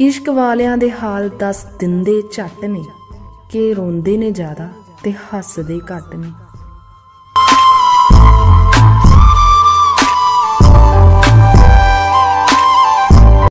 ਇਸ਼ਕ ਵਾਲਿਆਂ ਦੇ ਹਾਲ ਦੱਸ ਦਿੰਦੇ ਝੱਟ ਨੇ, ਕਿ ਰੋਂਦੇ ਨੇ ਜ਼ਿਆਦਾ ਤੇ ਹੱਸਦੇ ਘੱਟ ਨੇ।